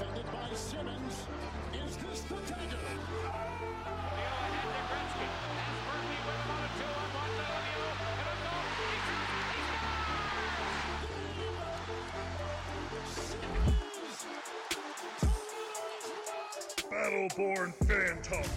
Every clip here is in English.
defended by Simmons. Is this the dagger? Battleborn Phantom.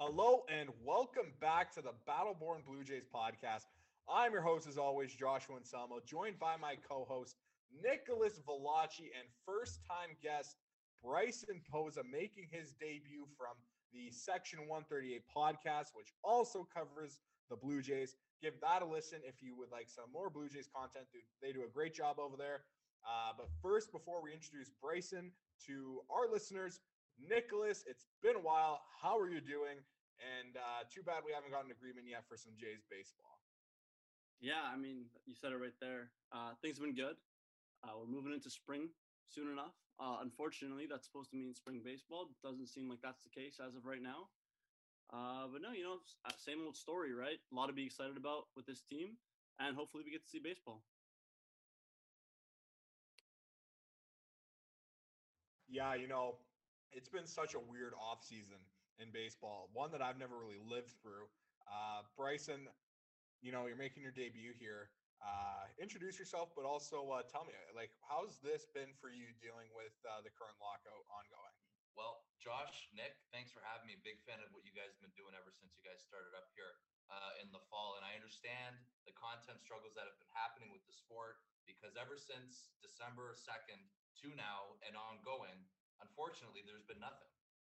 Hello and welcome back to the Battleborn Blue Jays podcast. I'm your host, as always, Joshua Anselmo, joined by my co-host Nicholas Velacci and first-time guest Bryson Posa, making his debut from the Section 138 podcast, which also covers the Blue Jays. Give that a listen if you would like some more Blue Jays content. They do a great job over there. Uh, but first, before we introduce Bryson to our listeners, Nicholas, it's been a while. How are you doing? And uh, too bad we haven't gotten an agreement yet for some Jays baseball. Yeah, I mean, you said it right there. Uh, things have been good. Uh, we're moving into spring soon enough. Uh, unfortunately, that's supposed to mean spring baseball. Doesn't seem like that's the case as of right now. Uh, but no, you know, uh, same old story, right? A lot to be excited about with this team, and hopefully we get to see baseball. Yeah, you know, it's been such a weird offseason in baseball, one that I've never really lived through. Uh, Bryson, you know, you're making your debut here. Uh, introduce yourself, but also uh, tell me, like, how's this been for you dealing with uh, the current lockout ongoing? Well, Josh, Nick, thanks for having me. Big fan of what you guys have been doing ever since you guys started up here uh, in the fall. And I understand the content struggles that have been happening with the sport because ever since December 2nd to now and ongoing, unfortunately, there's been nothing.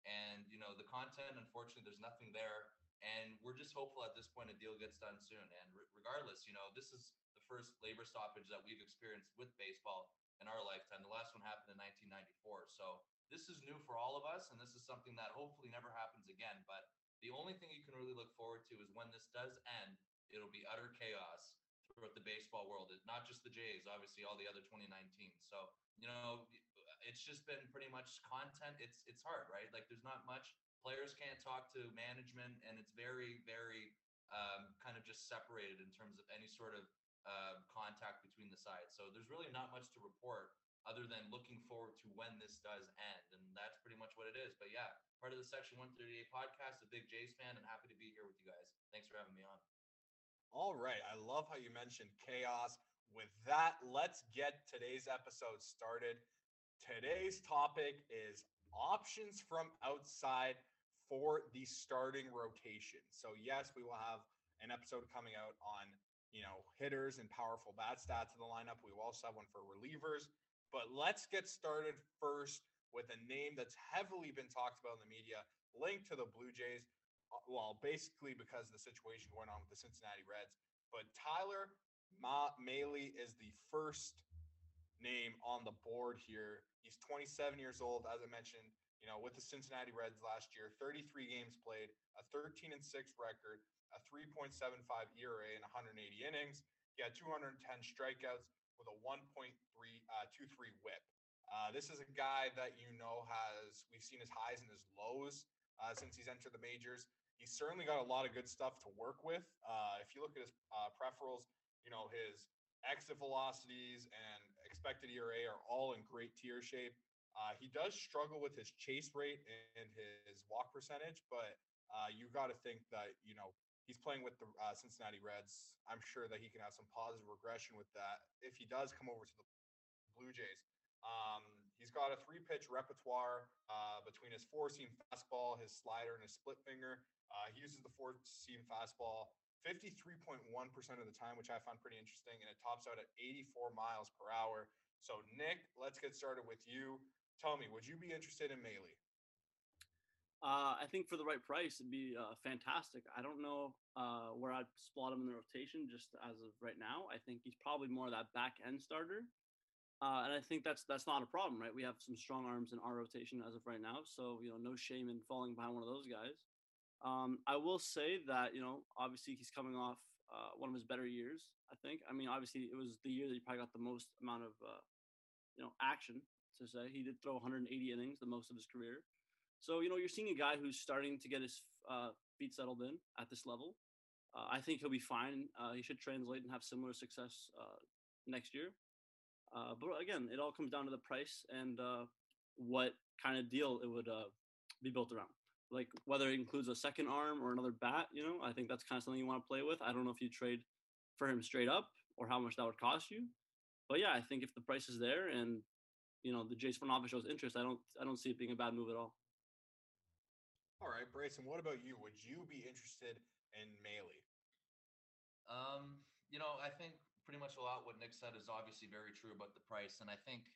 And, you know, the content, unfortunately, there's nothing there. And we're just hopeful at this point a deal gets done soon. And re- regardless, you know, this is first labor stoppage that we've experienced with baseball in our lifetime. The last one happened in 1994. So this is new for all of us, and this is something that hopefully never happens again. But the only thing you can really look forward to is when this does end, it'll be utter chaos throughout the baseball world. It, not just the Jays, obviously all the other 2019. So you know, it's just been pretty much content. It's it's hard, right? Like there's not much. Players can't talk to management, and it's very very um, kind of just separated in terms of any sort of uh, contact between the sides. So there's really not much to report other than looking forward to when this does end. And that's pretty much what it is. But yeah, part of the Section 138 podcast, a big Jays fan, and happy to be here with you guys. Thanks for having me on. All right. I love how you mentioned chaos. With that, let's get today's episode started. Today's topic is options from outside for the starting rotation. So, yes, we will have an episode coming out on, you know, hitters and powerful bat stats in the lineup. We also have one for relievers. But let's get started first with a name that's heavily been talked about in the media, linked to the Blue Jays. uh, Well, basically because of the situation going on with the Cincinnati Reds. But Tyler Ma- Mahle is the first name on the board here. He's 27 years old, as I mentioned. You know, with the Cincinnati Reds last year, 33 games played, a 13 and 6 record, a 3.75 ERA in 180 innings. He had 210 strikeouts with a 1.3 uh, 23 WHIP. Uh, this is a guy that you know has we've seen his highs and his lows uh, since he's entered the majors. He's certainly got a lot of good stuff to work with. Uh, if you look at his uh, peripherals, you know his exit velocities and expected ERA are all in great tier shape. Uh, he does struggle with his chase rate and his walk percentage, but uh, you got to think that you know he's playing with the uh, Cincinnati Reds. I'm sure that he can have some positive regression with that if he does come over to the Blue Jays. Um, he's got a three pitch repertoire uh, between his four seam fastball, his slider, and his split finger. Uh, he uses the four seam fastball 53.1% of the time, which I found pretty interesting, and it tops out at 84 miles per hour. So, Nick, let's get started with you. Tell me, would you be interested in Mahle? Uh, I think for the right price, it'd be uh, fantastic. I don't know uh, where I'd slot him in the rotation just as of right now. I think he's probably more of that back end starter, uh, and I think that's that's not a problem, right? We have some strong arms in our rotation as of right now, so you know, no shame in falling behind one of those guys. Um, I will say that you know, obviously, he's coming off uh, one of his better years. I think. I mean, obviously, it was the year that he probably got the most amount of uh, you know action to say. He did throw 180 innings, the most of his career. So you know, you're seeing a guy who's starting to get his uh, feet settled in at this level. Uh, I think he'll be fine. Uh, he should translate and have similar success uh, next year. Uh, but again, it all comes down to the price and uh, what kind of deal it would be built around. Like whether it includes a second arm or another bat, you know, I think that's kind of something you want to play with. I don't know if you trade for him straight up or how much that would cost you. But yeah, I think if the price is there and you know the Jays front office shows interest, I don't I don't see it being a bad move at all. All right, Brayson, what about you? Would you be interested in Mahle? Um, you know, I think pretty much a lot what Nick said is obviously very true about the price, and I think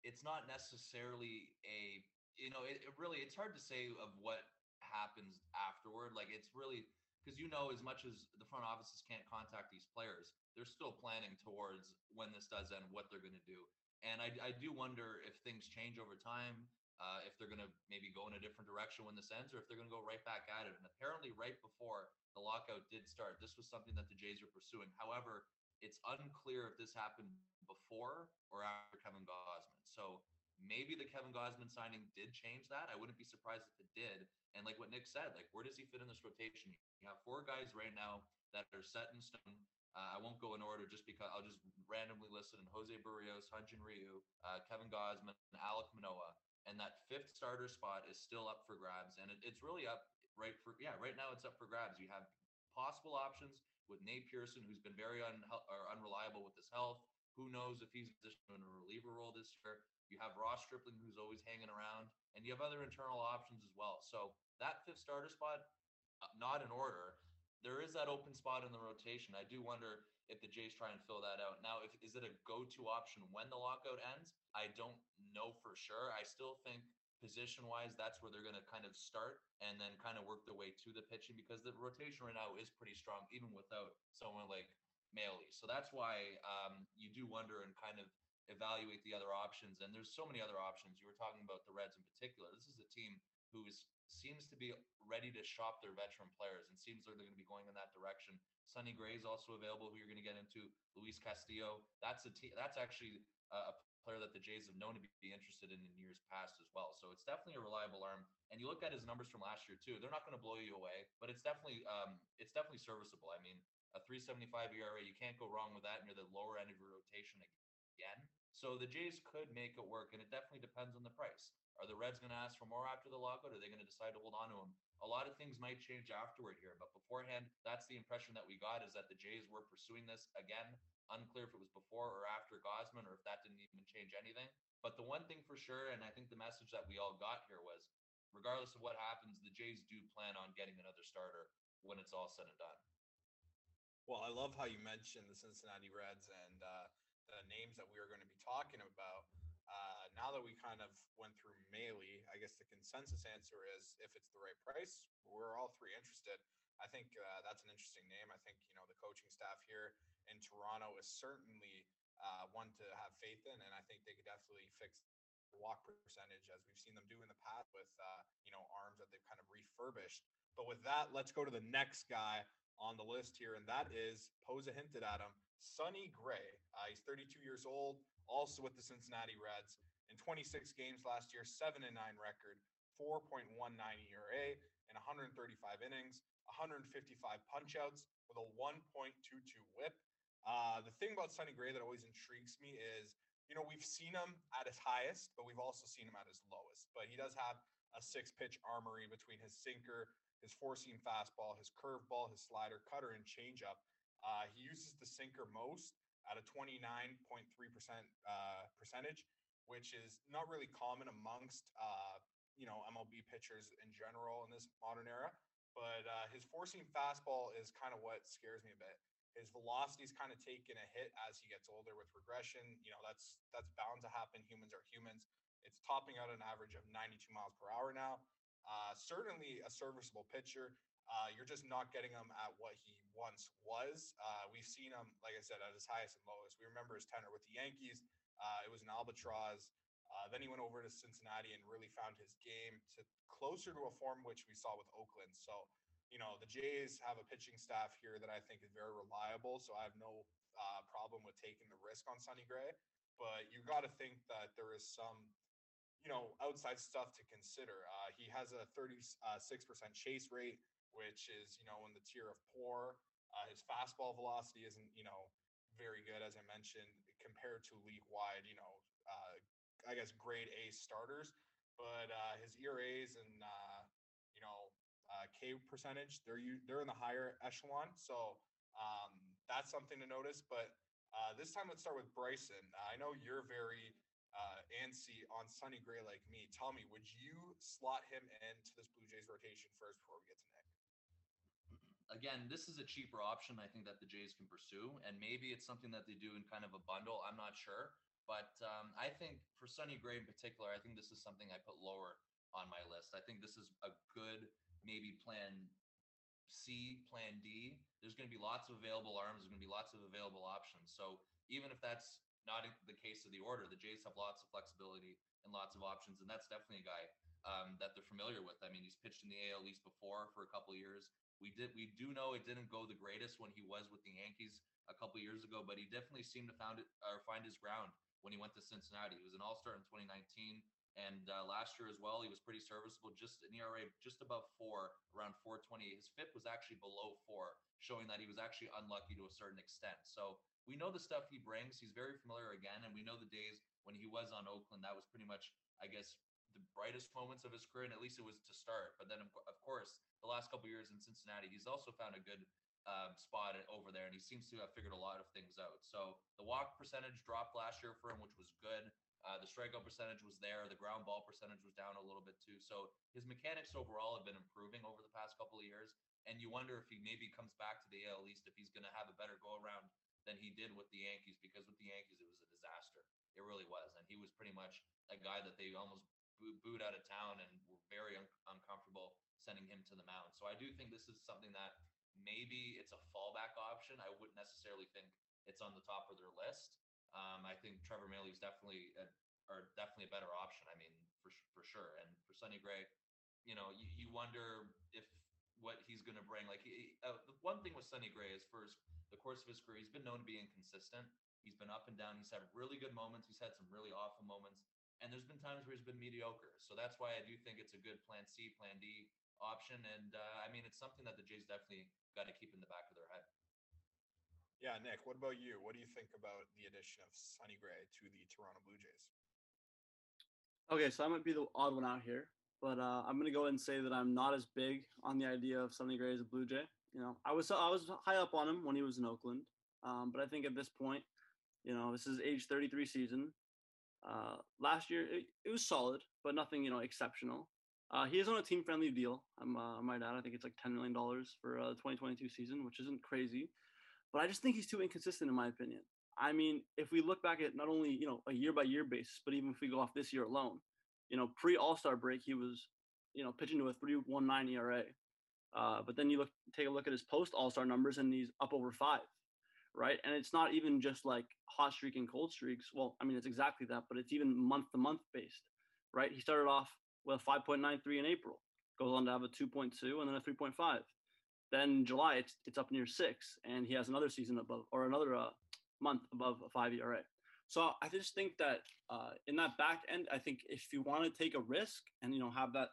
it's not necessarily a you know it, it really it's hard to say of what happens afterward. Like it's really because you know as much as the front offices can't contact these players, they're still planning towards when this does end, what they're going to do. And I, I do wonder if things change over time, uh, if they're going to maybe go in a different direction when this ends, or if they're going to go right back at it. And apparently, right before the lockout did start, this was something that the Jays were pursuing. However, it's unclear if this happened before or after Kevin Gausman. So maybe the Kevin Gausman signing did change that. I wouldn't be surprised if it did. And like what Nick said, like where does he fit in this rotation? You have four guys right now that are set in stone. Uh, I won't go in order just because I'll just randomly list it in Jose Berrios, Hyun-Jin Ryu, uh, Kevin Gausman, and Alek Manoah. And that fifth starter spot is still up for grabs. And it, it's really up right for, yeah, right now it's up for grabs. You have possible options with Nate Pearson, who's been very un- unreliable with his health. Who knows if he's in a reliever role this year? You have Ross Stripling, who's always hanging around, and you have other internal options as well. So that fifth starter spot, uh, not in order, there is that open spot in the rotation. I do wonder if the Jays try and fill that out. Now, if is it a go-to option when the lockout ends? I don't know for sure. I still think position-wise, that's where they're going to kind of start and then kind of work their way to the pitching because the rotation right now is pretty strong, even without someone like Mahle. So that's why um, you do wonder and kind of evaluate the other options. And there's so many other options. You were talking about the Reds in particular. This is a team who is seems to be ready to shop their veteran players and seems like they're going to be going in that direction. Sonny Gray is also available, who you're going to get into. Luis Castillo. That's a team. That's actually a player that the Jays have known to be interested in in years past as well. So it's definitely a reliable arm. And you look at his numbers from last year too. They're not going to blow you away, but it's definitely um, it's definitely serviceable. I mean, a 3.75 ERA, you can't go wrong with that near the lower end of your rotation again. So the Jays could make it work, and it definitely depends on the price. Are the Reds going to ask for more after the lockout? Are they going to decide to hold on to him? A lot of things might change afterward here, but beforehand, that's the impression that we got is that the Jays were pursuing this again. Unclear if it was before or after Gausman or if that didn't even change anything. But the one thing for sure, and I think the message that we all got here was, regardless of what happens, the Jays do plan on getting another starter when it's all said and done. Well, I love how you mentioned the Cincinnati Reds and uh, the names that we are going to be talking about. Uh, now that we kind of went through Mahle, I guess the consensus answer is if it's the right price, we're all three interested. I think uh, that's an interesting name. I think you know the coaching staff here in Toronto is certainly uh, one to have faith in, and I think they could definitely fix the walk percentage as we've seen them do in the past with uh, you know arms that they've kind of refurbished. But with that, let's go to the next guy on the list here, and that is Posa hinted at him, Sonny Gray. Uh, he's 32 years old, also with the Cincinnati Reds. In 26 games last year, 7 and 9 record, 4.19 ERA and 135 innings, 155 punchouts with a 1.22 whip. Uh, the thing about Sonny Gray that always intrigues me is, you know, we've seen him at his highest, but we've also seen him at his lowest. But he does have a six pitch armory between his sinker, his four seam fastball, his curveball, his slider, cutter, and changeup. Uh, he uses the sinker most at a 29.3% uh, percentage which is not really common amongst uh, you know MLB pitchers in general in this modern era. But uh, his seam fastball is kind of what scares me a bit. His velocity's kind of taken a hit as he gets older with regression. You know that's that's bound to happen. Humans are humans. It's topping out an average of 92 miles per hour now. Uh, certainly a serviceable pitcher. Uh, you're just not getting him at what he once was. Uh, we've seen him, like I said, at his highest and lowest. We remember his tenure with the Yankees. Uh, it was an albatross. Uh, then he went over to Cincinnati and really found his game to closer to a form which we saw with Oakland. So, you know, the Jays have a pitching staff here that I think is very reliable. So I have no uh, problem with taking the risk on Sonny Gray. But you got to think that there is some, you know, outside stuff to consider. Uh, he has a 36% uh, chase rate, which is, you know, in the tier of poor. Uh, his fastball velocity isn't, you know, very good, as I mentioned, compared to league wide. You know, uh, I guess grade A starters, but uh, his ERAs and uh, you know uh, K percentage they're u- they're in the higher echelon. So um, that's something to notice. But uh, this time, let's start with Bryson. I know you're very uh, antsy on Sonny Gray like me. Tell me, would you slot him into this Blue Jays rotation first before we get to Nick? Again, this is a cheaper option I think that the Jays can pursue, and maybe it's something that they do in kind of a bundle. I'm not sure, but um, I think for Sonny Gray in particular, I think this is something I put lower on my list. I think this is a good maybe plan C, plan D. There's going to be lots of available arms. There's going to be lots of available options. So even if that's not the case of the order, the Jays have lots of flexibility and lots of options, and that's definitely a guy um, that they're familiar with. I mean, he's pitched in the AL East before for a couple years. We did we do know it didn't go the greatest when he was with the Yankees a couple years ago, but he definitely seemed to found it or find his ground when he went to Cincinnati. He was an All Star in 2019, and uh, last year as well, he was pretty serviceable. Just an ERA just above four, around 4.20. His FIP was actually below four, showing that he was actually unlucky to a certain extent. So we know the stuff he brings. He's very familiar again, and we know the days when he was on Oakland. That was pretty much, I guess, the brightest moments of his career, and at least it was to start. But then, of course, the last couple years in Cincinnati, he's also found a good um, spot over there, and he seems to have figured a lot of things out. So the walk percentage dropped last year for him, which was good. Uh, the strikeout percentage was there. The ground ball percentage was down a little bit too. So his mechanics overall have been improving over the past couple of years. And you wonder if he maybe comes back to the AL East if he's going to have a better go around than he did with the Yankees because with the Yankees it was a disaster. It really was, and he was pretty much a guy that they almost booed out of town and were very un- uncomfortable sending him to the mound. So I do think this is something that maybe it's a fallback option. I wouldn't necessarily think it's on the top of their list. Um, I think Trevor Mahle is definitely a, are definitely a better option. I mean, for for sure. And for Sonny Gray, you know, you, you wonder if what he's going to bring. Like he, uh, the one thing with Sonny Gray is first the course of his career, he's been known to be inconsistent. He's been up and down. He's had really good moments. He's had some really awful moments. And there's been times where he's been mediocre. So that's why I do think it's a good plan C, plan D option. And uh, I mean, it's something that the Jays definitely got to keep in the back of their head. Yeah, Nick, what about you? What do you think about the addition of Sonny Gray to the Toronto Blue Jays? Okay, so I might be the odd one out here, but uh, I'm gonna go ahead and say that I'm not as big on the idea of Sonny Gray as a Blue Jay. You know, I was I was high up on him when he was in Oakland, um, but I think at this point, you know, this is age 33 season. Uh, last year it, it, was solid, but nothing you know exceptional. Uh, he is on a team friendly deal. I'm, uh, I might add. I think it's like 10 million dollars for uh, the 2022 season, which isn't crazy, but I just think he's too inconsistent in my opinion. I mean, if we look back at not only you know a year by year basis, but even if we go off this year alone, you know, pre All Star break, he was you know pitching to a 3.19 ERA. Uh, but then you look take a look at his post All Star numbers, and he's up over five, right? And it's not even just like hot streak and cold streaks. Well, I mean, it's exactly that, but it's even month to month based, right? He started off with a 5.93 in April, goes on to have a 2.2 and then a 3.5. Then July, it's it's up near six, and he has another season above or another uh, month above a five ERA. So I just think that uh, in that back end, I think if you want to take a risk and you know have that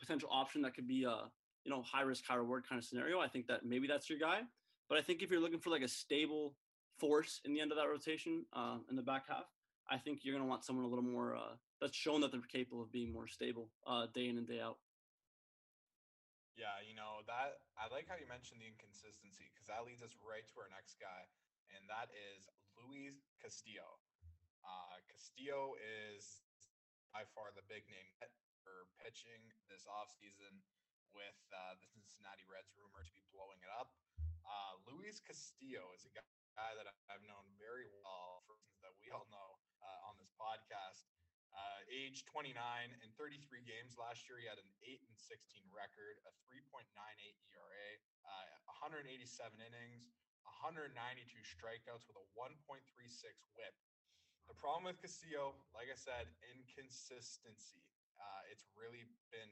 potential option that could be a you know high risk high reward kind of scenario, I think that maybe that's your guy. But I think if you're looking for like a stable force in the end of that rotation uh, in the back half, I think you're going to want someone a little more uh, that's shown that they're capable of being more stable uh, day in and day out. Yeah, you know that I like how you mentioned the inconsistency because that leads us right to our next guy, and that is Luis Castillo. Uh, Castillo is by far the big name for pitching this offseason with uh, the Cincinnati Reds rumored to be blowing it up. Uh, Luis Castillo is a guy that I've known very well for reasons that we all know uh, on this podcast. Uh, age 29 and 33 games last year, he had an 8 and 16 record, a 3.98 ERA, uh, 187 innings, 192 strikeouts with a 1.36 whip. The problem with Castillo, like I said, inconsistency. Uh, it's really been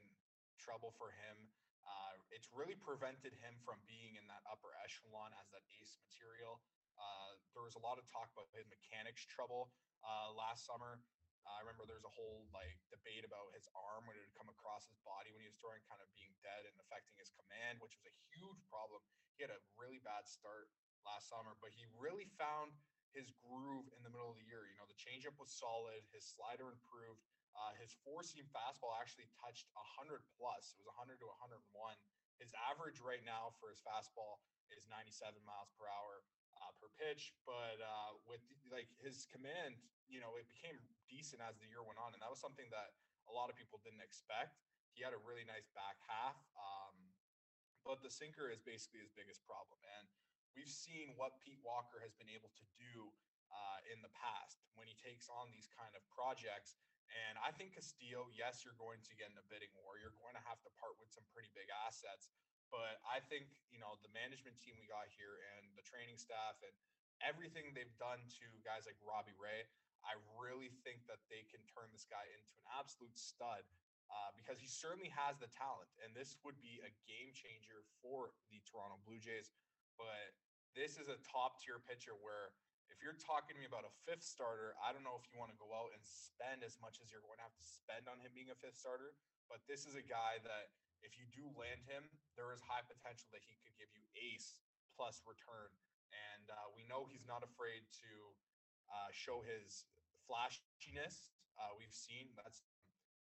trouble for him. Uh, it's really prevented him from being in that upper echelon as that ace material. Uh, there was a lot of talk about his mechanics trouble uh, last summer. I remember there was a whole like debate about his arm when it would come across his body when he was throwing, kind of being dead and affecting his command, which was a huge problem. He had a really bad start last summer, but he really found his groove in the middle of the year. You know, the changeup was solid, his slider improved. Uh, his four seam fastball actually touched 100 plus. It was 100 to 101. His average right now for his fastball is 97 miles per hour uh, per pitch. But uh, with like his command, you know, it became decent as the year went on, and that was something that a lot of people didn't expect. He had a really nice back half, um, but the sinker is basically his biggest problem. And we've seen what Pete Walker has been able to do uh, in the past when he takes on these kind of projects. And I think Castillo, yes, you're going to get in a bidding war. You're going to have to part with some pretty big assets. But I think, you know, the management team we got here and the training staff and everything they've done to guys like Robbie Ray, I really think that they can turn this guy into an absolute stud uh, because he certainly has the talent. And this would be a game changer for the Toronto Blue Jays. But this is a top tier pitcher where if you're talking to me about a fifth starter, I don't know if you want to go out and spend as much as you're going to have to spend on him being a fifth starter. But this is a guy that if you do land him, there is high potential that he could give you ace plus return. And uh, we know he's not afraid to uh, show his flashiness. Uh, we've seen that's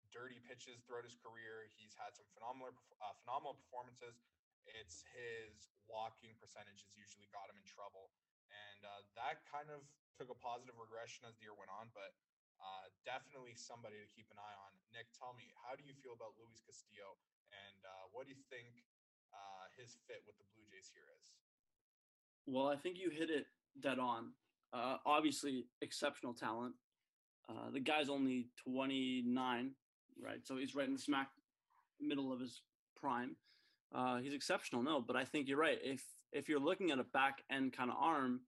dirty pitches throughout his career. He's had some phenomenal, uh, phenomenal performances. It's his walking percentage has usually got him in trouble and uh, that kind of took a positive regression as the year went on. But uh, definitely somebody to keep an eye on. Nick, tell me, how do you feel about Luis Castillo, and uh, what do you think uh, his fit with the Blue Jays here is? Well, I think you hit it dead on. Uh, obviously, exceptional talent. Uh, the guy's only 29, right? So he's right in the smack middle of his prime. he's exceptional, no, but I think you're right. If if you're looking at a back end kind of arm,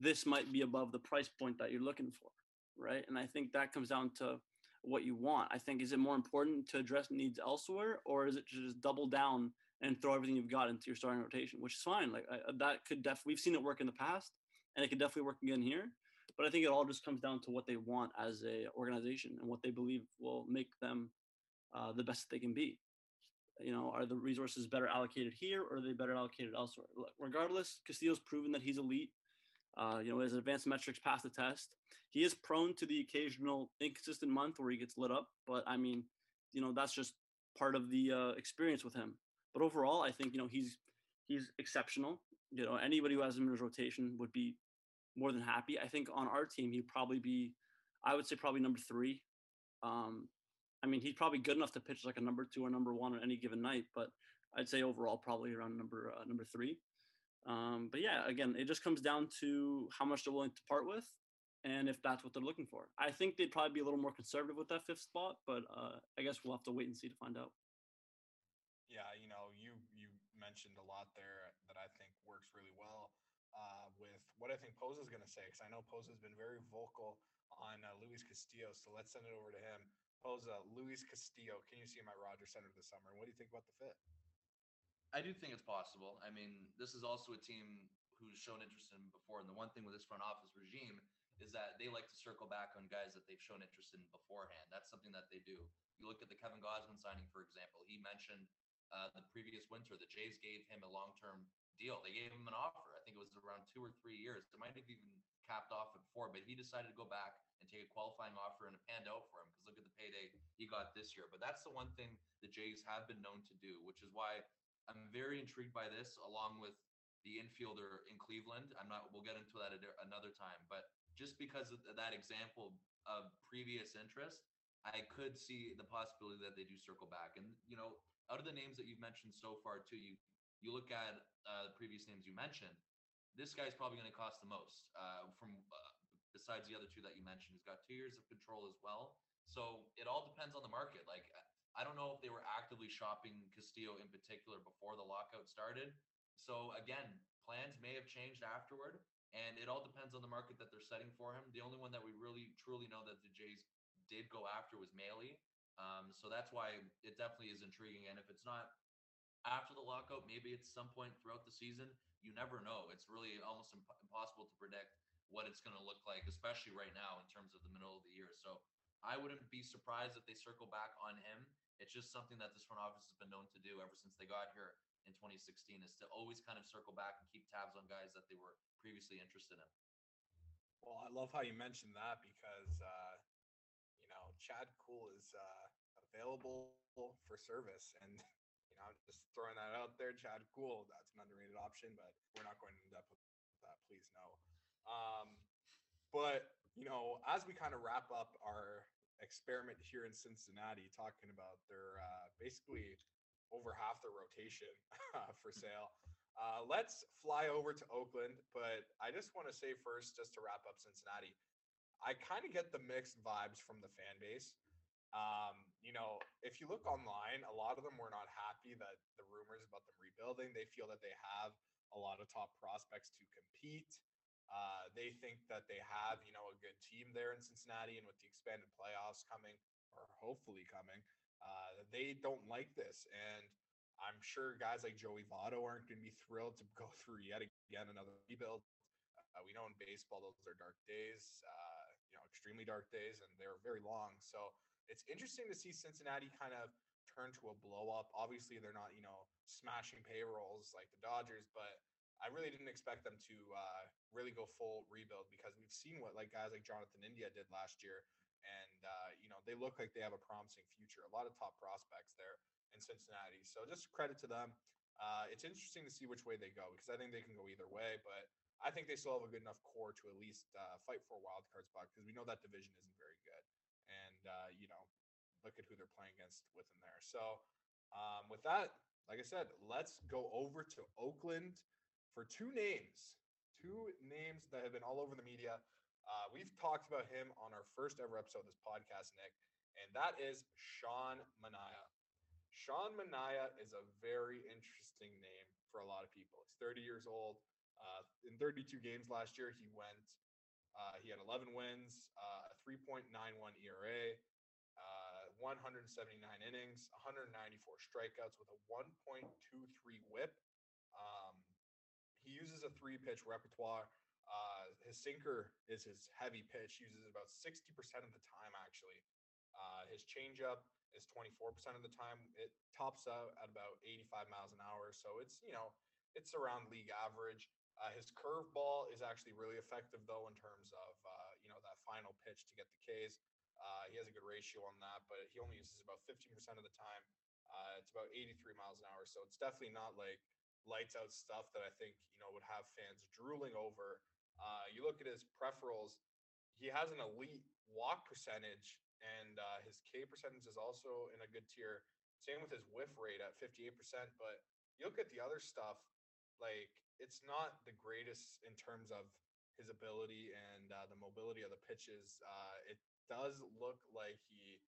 this might be above the price point that you're looking for, right? And I think that comes down to what you want. I think is it more important to address needs elsewhere, or is it to just double down and throw everything you've got into your starting rotation, which is fine. Like I, that could definitely we've seen it work in the past, and it could definitely work again here. But I think it all just comes down to what they want as a organization and what they believe will make them uh, the best they can be you know, are the resources better allocated here or are they better allocated elsewhere? Regardless, Castillo's proven that he's elite. Uh, you know, his advanced metrics pass the test. He is prone to the occasional inconsistent month where he gets lit up, but I mean, you know, that's just part of the uh, experience with him. But overall, I think you know he's he's exceptional. You know, anybody who has him in his rotation would be more than happy. I think on our team, he'd probably be, I would say, probably number three. Um, I mean, he's probably good enough to pitch like a number two or number one on any given night, but I'd say overall probably around number uh, number three. Um, but yeah, again, it just comes down to how much they're willing to part with, and if that's what they're looking for. I think they'd probably be a little more conservative with that fifth spot, but uh, I guess we'll have to wait and see to find out. Yeah, you know, you you mentioned a lot there that I think works really well uh, with what I think Pose is going to say, because I know Pose has been very vocal on uh, Luis Castillo. So let's send it over to him. Posa, Luis Castillo. Can you see him at Rogers Center this summer? And what do you think about the fit? I do think it's possible. I mean, this is also a team who's shown interest in before. And the one thing with this front office regime is that they like to circle back on guys that they've shown interest in beforehand. That's something that they do. You look at the Kevin Gausman signing, for example. He mentioned uh, the previous winter the Jays gave him a long-term deal. They gave him an offer. I think it was around two or three years. It might have even capped off at four, but he decided to go back and take a qualifying offer and it panned out for him because look at the payday he got this year. But that's the one thing the Jays have been known to do, which is why I'm very intrigued by this, along with the infielder in Cleveland. I'm not. We'll get into that another time, but just because of that example of previous interest, I could see the possibility that they do circle back. And you know, out of the names that you've mentioned so far, too, you you look at uh, the previous names you mentioned. This guy's probably going to cost the most uh, from uh, besides the other two that you mentioned. He's got two years of control as well. So it all depends on the market. Like, I don't know if they were actively shopping Castillo in particular before the lockout started. So again, plans may have changed afterward, and it all depends on the market that they're setting for him. The only one that we really truly know that the Jays did go after was Mahle. Um, so that's why it definitely is intriguing. And if it's not after the lockout, maybe it's some point throughout the season. You never know. It's really almost imp- impossible to predict what it's going to look like, especially right now in terms of the middle of the year. So I wouldn't be surprised if they circle back on him. It's just something that this front office has been known to do ever since they got here in 2016 is to always kind of circle back and keep tabs on guys that they were previously interested in. Well, I love how you mentioned that because uh, you know Chad Kuhl is uh, available for service, and you know I'm just throwing that out there. Chad Kuhl, that's an underrated option, but we're not going into depth with that. Please no. Um, but you know, as we kind of wrap up our experiment here in Cincinnati, talking about their uh, basically over half the rotation for sale. Uh, let's fly over to Oakland, but I just want to say first, just to wrap up Cincinnati, I kind of get the mixed vibes from the fan base. Um, you know, if you look online, a lot of them were not happy that the rumors about them rebuilding. They feel that they have a lot of top prospects to compete. Uh, they think that they have, you know, a good team there in Cincinnati, and with the expanded playoffs coming, or hopefully coming, uh, they don't like this. And I'm sure guys like Joey Votto aren't going to be thrilled to go through yet again another rebuild. Uh, we know in baseball those are dark days, uh, you know, extremely dark days, and they're very long. So it's interesting to see Cincinnati kind of turn to a blow up. Obviously, they're not you know smashing payrolls like the Dodgers, but I really didn't expect them to uh, really go full rebuild because we've seen what like guys like Jonathan India did last year, and uh, you know they look like they have a promising future. A lot of top prospects there in Cincinnati. So just credit to them. Uh, it's interesting to see which way they go because I think they can go either way, but I think they still have a good enough core to at least uh, fight for a wild card spot because we know that division isn't very good. And uh, you know, look at who they're playing against within there. So um, with that, like I said, let's go over to Oakland for two names, two names that have been all over the media. Uh, we've talked about him on our first ever episode of this podcast, Nick, and that is Sean Manaea. Sean Manaea is a very interesting name for a lot of people. He's 30 years old. Uh, in 32 games last year, he went. Uh, he had 11 wins, uh, a 3.91 ERA, uh, 179 innings, 194 strikeouts with a 1.23 WHIP. Um, he uses a three-pitch repertoire. His sinker is his heavy pitch. Uses about 60% of the time, actually. Uh, his changeup is 24% of the time. It tops out at about 85 miles an hour. So it's, you know, it's around league average. Uh, his curveball is actually really effective, though, in terms of, uh, you know, that final pitch to get the Ks. Uh, he has a good ratio on that, but he only uses about 15% of the time. Uh, it's about 83 miles an hour. So it's definitely not like lights out stuff that I think, you know, would have fans drooling over. Uh, you look at his peripherals, he has an elite walk percentage and uh, his K percentage is also in a good tier. Same with his whiff rate at 58%. But you look at the other stuff, like it's not the greatest in terms of his ability and uh, the mobility of the pitches. Uh, it does look like he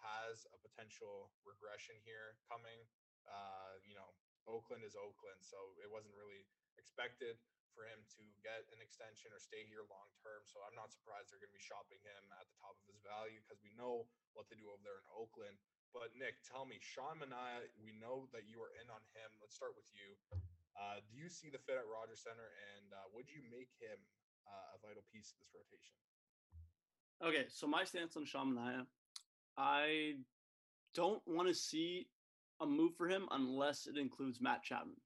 has a potential regression here coming. Uh, you know, Oakland is Oakland, so it wasn't really expected for him to get an extension or stay here long term. So I'm not surprised they're going to be shopping him at the top of his value because we know what to do over there in Oakland. But Nick, tell me, Sean Manaea, we know that you are in on him. Let's start with you. Uh, do you see the fit at Rogers Center, and uh, would you make him uh, a vital piece of this rotation? Okay, so my stance on Sean Manaea, I don't want to see a move for him unless it includes Matt Chapman,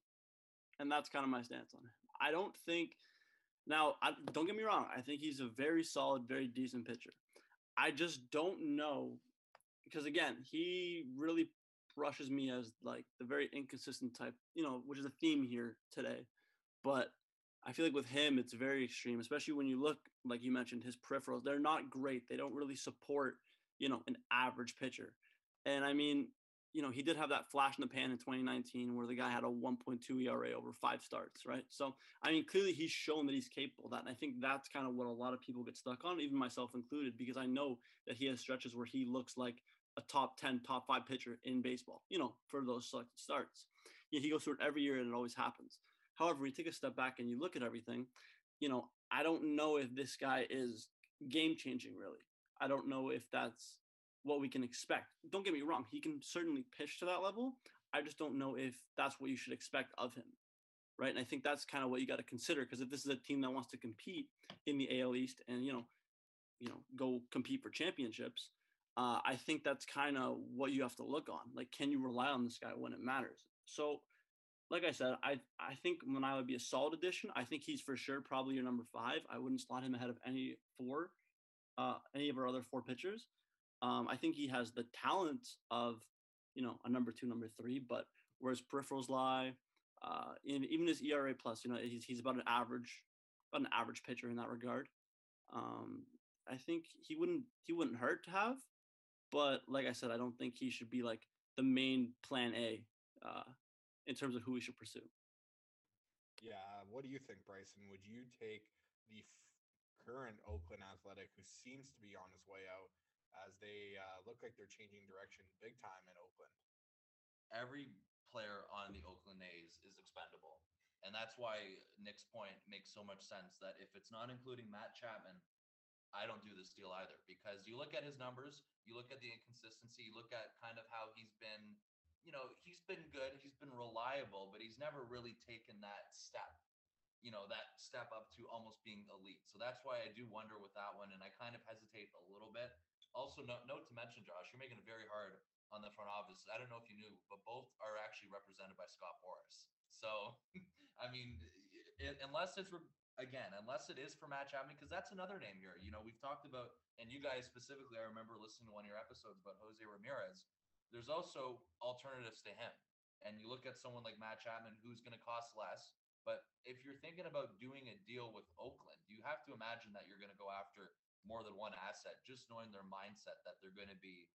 and that's kind of my stance on it. I don't think. Now, I, don't get me wrong. I think he's a very solid, very decent pitcher. I just don't know because again, he really brushes me as like the very inconsistent type, you know, which is a theme here today. But I feel like with him, it's very extreme, especially when you look, like you mentioned, his peripherals. They're not great. They don't really support, you know, an average pitcher. And I mean, you know, he did have that flash in the pan in 2019 where the guy had a 1.2 ERA over five starts, right? So, I mean, clearly he's shown that he's capable of that. And I think that's kind of what a lot of people get stuck on, even myself included, because I know that he has stretches where he looks like a top 10, top five pitcher in baseball, you know, for those selected starts. He goes through it every year and it always happens. However, you take a step back and you look at everything, you know, I don't know if this guy is game changing, really. I don't know if that's what we can expect. Don't get me wrong, he can certainly pitch to that level. I just don't know if that's what you should expect of him. Right. And I think that's kind of what you got to consider because if this is a team that wants to compete in the AL East and, you know, you know, go compete for championships, uh, I think that's kind of what you have to look on. Like, can you rely on this guy when it matters? So like I said, I I think Manaea would be a solid addition. I think he's for sure probably your number five. I wouldn't slot him ahead of any four, uh, any of our other four pitchers. Um, I think he has the talent of, you know, a number two, number three, but where his peripherals lie, uh, in, even his ERA plus, you know, he's, he's about an average, about an average pitcher in that regard. Um, I think he wouldn't he wouldn't hurt to have, but like I said, I don't think he should be like the main plan A uh, in terms of who we should pursue. Yeah. What do you think, Bryson? Would you take the f- current Oakland Athletic, who seems to be on his way out, as they uh, look like they're changing direction big time in Oakland? Every player on the Oakland A's is expendable. And that's why Nick's point makes so much sense that if it's not including Matt Chapman, I don't do this deal either because you look at his numbers, you look at the inconsistency, you look at kind of how he's been, you know, he's been good, he's been reliable, but he's never really taken that step, you know, that step up to almost being elite. So that's why I do wonder with that one. And I kind of hesitate a little bit. Also, note, note to mention, Josh, you're making it very hard on the front office. I don't know if you knew, but both are actually represented by Scott Boras. So, I mean, it, unless it's again, unless it is for Matt Chapman, because that's another name here. You know, we've talked about, and you guys specifically, I remember listening to one of your episodes about Jose Ramirez. There's also alternatives to him. And you look at someone like Matt Chapman, who's going to cost less. But if you're thinking about doing a deal with Oakland, you have to imagine that you're going to go after more than one asset, just knowing their mindset that they're going to be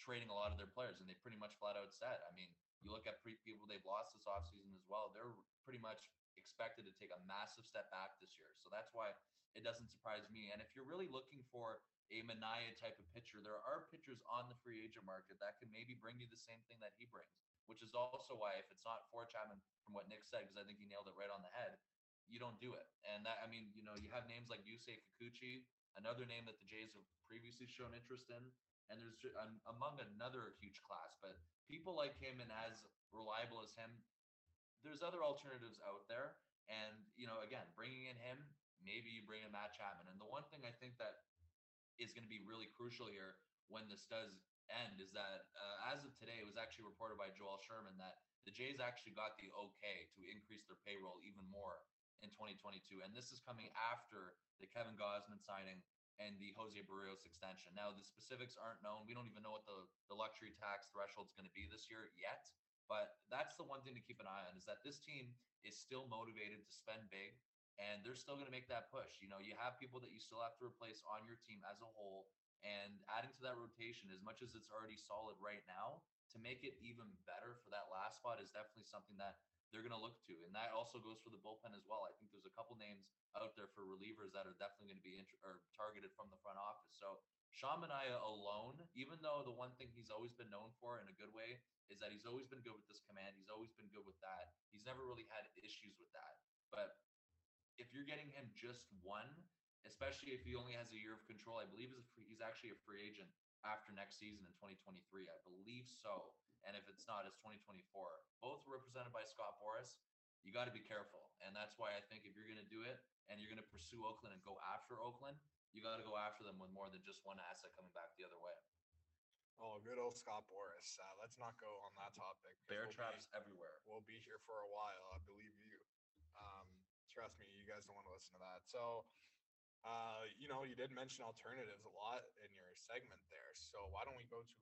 trading a lot of their players. And they pretty much flat out said, I mean, you look at pre- people they've lost this offseason as well, they're pretty much expected to take a massive step back this year. So that's why it doesn't surprise me. And if you're really looking for a Manaea type of pitcher, there are pitchers on the free agent market that can maybe bring you the same thing that he brings, which is also why if it's not for Chapman, from what Nick said, because I think he nailed it right on the head, you don't do it. And that, I mean, you know, you have names like Yusei Kikuchi, another name that the Jays have previously shown interest in. And there's um, among another huge class, but people like him and as reliable as him, there's other alternatives out there. And, you know, again, bringing in him, maybe you bring in Matt Chapman. And the one thing I think that is going to be really crucial here when this does end is that uh, as of today, it was actually reported by Joel Sherman that the Jays actually got the okay to increase their payroll even more in 2022. And this is coming after the Kevin Gausman signing and the Jose Berrios extension. Now, the specifics aren't known. We don't even know what the, the luxury tax threshold is going to be this year yet. But that's the one thing to keep an eye on is that this team is still motivated to spend big and they're still going to make that push. You know, you have people that you still have to replace on your team as a whole and adding to that rotation as much as it's already solid right now to make it even better for that last spot is definitely something that they're going to look to. And that also goes for the bullpen as well. I think there's a couple names out there for relievers that are definitely going to be int- or targeted from the front office. So Sean alone, even though the one thing he's always been known for in a good way is that he's always been good with this command. He's always been good with that. He's never really had issues with that. But if you're getting him just one, especially if he only has a year of control, I believe he's, free, he's actually a free agent after next season in 2023. I believe so. And if it's not, it's 2024. Both represented by Scott Boras. You got to be careful. And that's why I think if you're going to do it and you're going to pursue Oakland and go after Oakland, you got to go after them with more than just one asset coming back the other way. Oh, good old Scott Boras. Uh, let's not go on that topic. Bear we'll traps Be, everywhere. we'll be here for a while. I believe you. Um, trust me, you guys don't want to listen to that. So, uh, you know, you did mention alternatives a lot in your segment there. So why don't we go to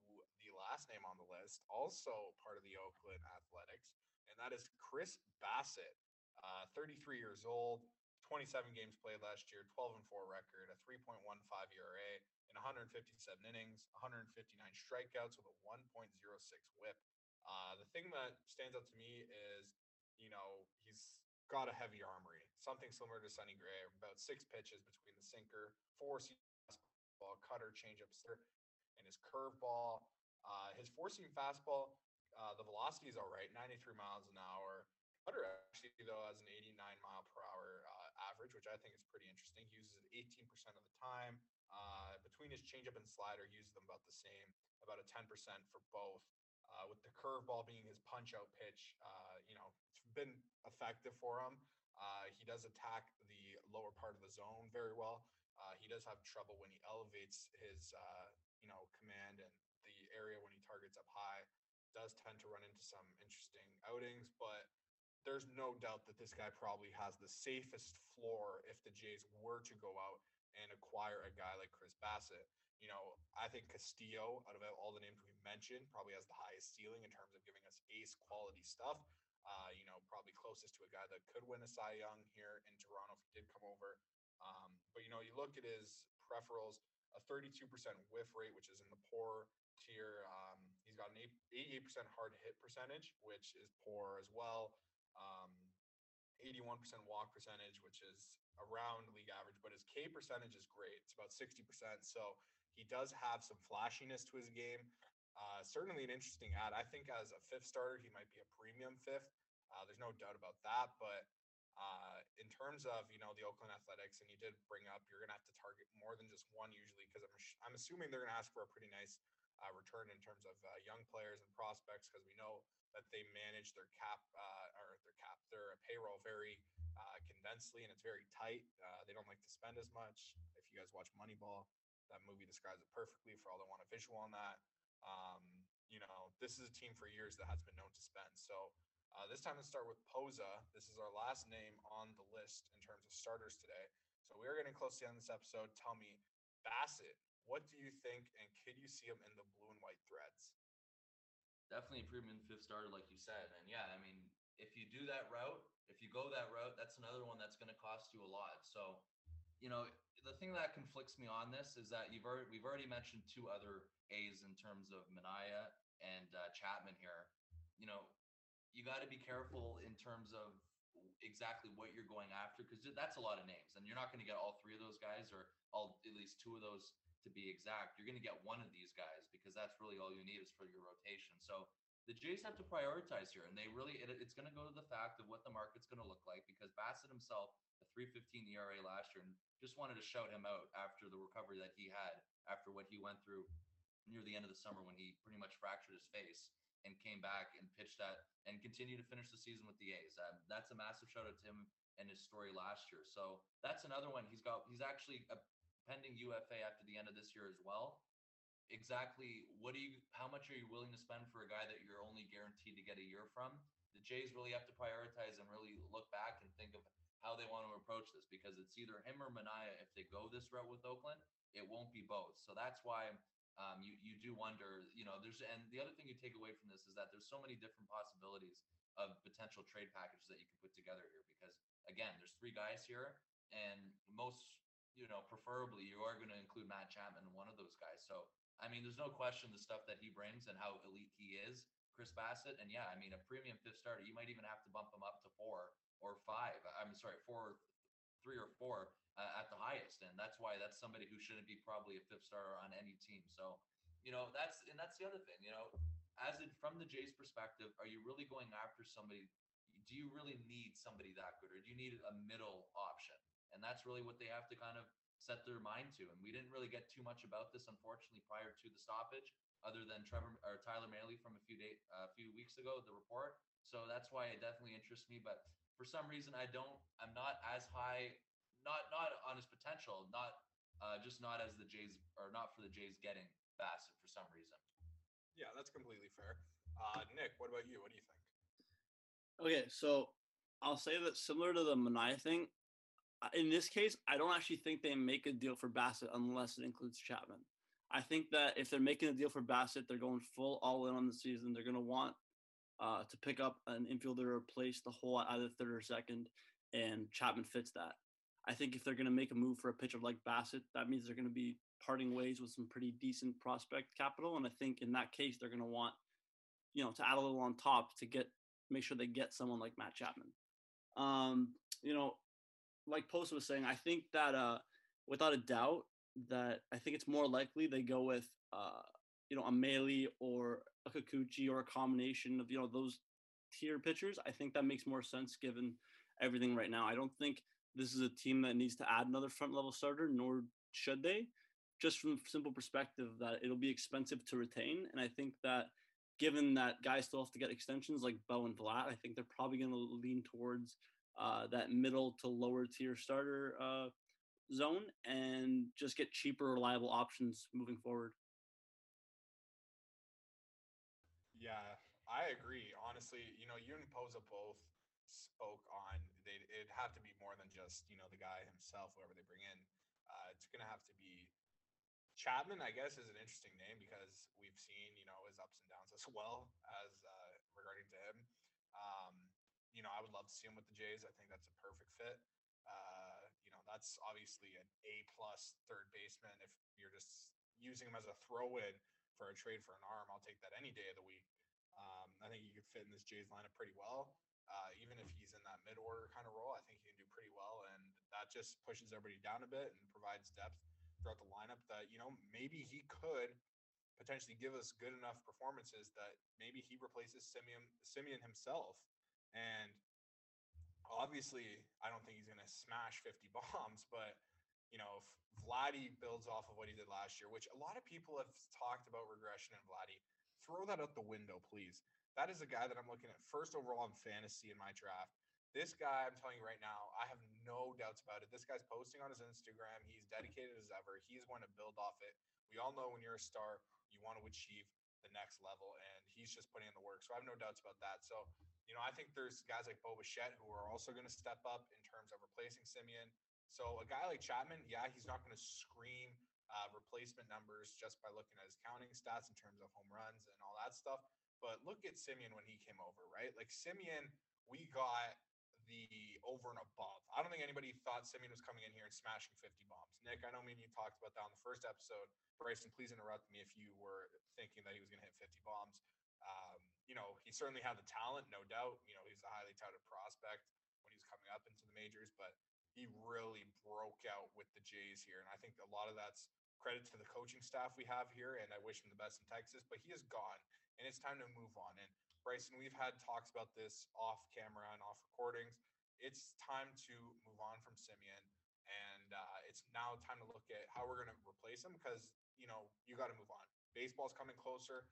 last name on the list, also part of the Oakland Athletics, and that is Chris Bassitt, uh, 33 years old, 27 games played last year, 12 and 4 record, a 3.15 ERA in 157 innings, 159 strikeouts with a 1.06 whip. Uh, the thing that stands out to me is, you know, he's got a heavy armory, something similar to Sonny Gray, about six pitches between the sinker, four fastball, cutter, changeup, and his curveball. Uh, his four seam fastball, uh, the velocity is all right, 93 miles an hour. Cutter actually though has an 89 mile per hour uh, average, which I think is pretty interesting. He uses it 18% of the time. Uh, between his changeup and slider, he uses them about the same, about a 10% for both. Uh, with the curveball being his punch out pitch, uh, you know, it's been effective for him. He does attack the lower part of the zone very well. He does have trouble when he elevates his, you know, command and the area when he targets up high. Does tend to run into some interesting outings, but there's no doubt that this guy probably has the safest floor if the Jays were to go out and acquire a guy like Chris Bassitt. You know, I think Castillo, out of all the names we mentioned, probably has the highest ceiling in terms of giving us ace quality stuff. Uh, you know, probably closest to a guy that could win a Cy Young here in Toronto if he did come over. Um, but you know, you look at his peripherals, a 32% whiff rate, which is in the poor tier. He's got an 88% hard hit percentage, which is poor as well. Um, 81% walk percentage, which is around league average, but his K percentage is great. It's about 60%. So he does have some flashiness to his game. Uh, certainly an interesting ad. I think as a fifth starter, he might be a premium fifth. Uh, there's no doubt about that. But uh, in terms of you know the Oakland Athletics, and you did bring up, you're going to have to target more than just one usually because I'm I'm assuming they're going to ask for a pretty nice uh, return in terms of uh, young players and prospects because we know that they manage their cap uh, or their cap their payroll very uh, condensedly and it's very tight. Uh, they don't like to spend as much. If you guys watch Moneyball, that movie describes it perfectly for all that want a visual on that. Um, you know, this is a team for years that has been known to spend. So uh, this time, let's start with Posa. This is our last name on the list in terms of starters today. So we are getting close to the end of this episode. Tell me, Bassitt, what do you think, and could you see him in the blue and white threads? Definitely improvement fifth starter, like you said. And yeah, I mean, if you do that route, if you go that route, that's another one that's going to cost you a lot. So, you know, the thing that conflicts me on this is that you've already we've already mentioned two other A's in terms of Manaea and uh, Chapman here. You know, you got to be careful in terms of exactly what you're going after because that's a lot of names and you're not going to get all three of those guys or all at least two of those to be exact. You're going to get one of these guys because that's really all you need is for your rotation. So the jays have to prioritize here and they really it, it's going to go to the fact of what the market's going to look like because Bassitt himself a 315 era last year and just wanted to shout him out after the recovery that he had after what he went through near the end of the summer when he pretty much fractured his face and came back and pitched that and continued to finish the season with the A's. Um, that's a massive shout out to him and his story last year. So that's another one. He's got he's actually a pending UFA after the end of this year as well. Exactly what do you how much are you willing to spend for a guy that you're only guaranteed to get a year from? The Jays really have to prioritize and really look back and think of how they want to approach this because it's either him or Manaea. If they go this route with Oakland, it won't be both. So that's why um, you you do wonder, you know, there's and the other thing you take away from this is that there's so many different possibilities of potential trade packages that you can put together here because again, there's three guys here, and most you know, preferably you are going to include Matt Chapman, one of those guys. So I mean, there's no question the stuff that he brings and how elite he is, Chris Bassitt, and yeah, I mean, a premium fifth starter, you might even have to bump him up to four or five. I'm sorry, four, three or four uh, at the highest, and that's why that's somebody who shouldn't be probably a fifth starter on any team. So, you know, that's and that's the other thing. You know, as it from the Jays' perspective, are you really going after somebody? Do you really need somebody that good, or do you need a middle option? And that's really what they have to kind of set their mind to. And we didn't really get too much about this, unfortunately, prior to the stoppage, other than Trevor or Tyler Mahle from a few day, a few weeks ago, the report. So that's why it definitely interests me. But for some reason, I don't. I'm not as high not not on his potential, not uh, just not as the Jays or not for the Jays getting Bassitt for some reason. Yeah, that's completely fair. Uh, Nick, what about you? What do you think? Okay, so I'll say that similar to the Manaea thing, uh, in this case, I don't actually think they make a deal for Bassitt unless it includes Chapman. I think that if they're making a deal for Bassitt, they're going full all in on the season. They're going to want uh, to pick up an infielder to replace the hole either third or second, and Chapman fits that. I think if they're going to make a move for a pitcher like Bassitt, that means they're going to be parting ways with some pretty decent prospect capital. And I think in that case, they're going to want, you know, to add a little on top to get make sure they get someone like Matt Chapman. Um, you know, like Post was saying, I think that uh, without a doubt, that I think it's more likely they go with uh, you know a Mahle or a Kikuchi or a combination of you know those tier pitchers. I think that makes more sense given everything right now. I don't think this is a team that needs to add another front level starter, nor should they. Just from simple perspective that it'll be expensive to retain, and I think that given that guys still have to get extensions like Bo and Vlad, I think they're probably going to lean towards uh, that middle to lower tier starter uh, zone and just get cheaper, reliable options moving forward. Yeah, I agree. Honestly, you know, you and Poza both spoke on they it'd have to be more than just you know the guy himself, whoever they bring in. Uh, it's gonna have to be Chapman. I guess is an interesting name because we've seen you know his ups and downs as well as uh, regarding to him. Um, you know, I would love to see him with the Jays. I think that's a perfect fit. Uh, you know, that's obviously an A plus third baseman. If you're just using him as a throw in for a trade for an arm, I'll take that any day of the week. Um, I think he could fit in this Jays lineup pretty well. Uh, even if he's in that mid order kind of role, I think he can do pretty well. And that just pushes everybody down a bit and provides depth throughout the lineup that, you know, maybe he could potentially give us good enough performances that maybe he replaces Semien Semien himself. And obviously, I don't think he's going to smash 50 bombs, but you know, if Vladdy builds off of what he did last year, which a lot of people have talked about regression in Vladdy, throw that out the window, please. That is a guy that I'm looking at first overall in fantasy in my draft. This guy, I'm telling you right now, I have no doubts about it. This guy's posting on his Instagram. He's dedicated as ever. He's going to build off it. We all know when you're a star, you want to achieve the next level, and he's just putting in the work. So I have no doubts about that. So, you know, I think there's guys like Bo Bichette who are also going to step up in terms of replacing Semien. So a guy like Chapman, yeah, he's not going to scream uh, replacement numbers just by looking at his counting stats in terms of home runs and all that stuff. But look at Semien when he came over, right? Like Semien, we got the over and above. I don't think anybody thought Semien was coming in here and smashing 50 bombs. Nick, I know me and you talked about that on the first episode. Bryson, please interrupt me if you were thinking that he was going to hit 50 bombs. Um, you know, he certainly had the talent, no doubt. You know, he's a highly touted prospect when he was coming up into the majors, but he really broke out with the Jays here. And I think a lot of that's credit to the coaching staff we have here. And I wish him the best in Texas, but he is gone and it's time to move on. And Bryson, we've had talks about this off camera and off recordings. It's time to move on from Semien, and uh, it's now time to look at how we're going to replace him because you know you got to move on. Baseball's coming closer.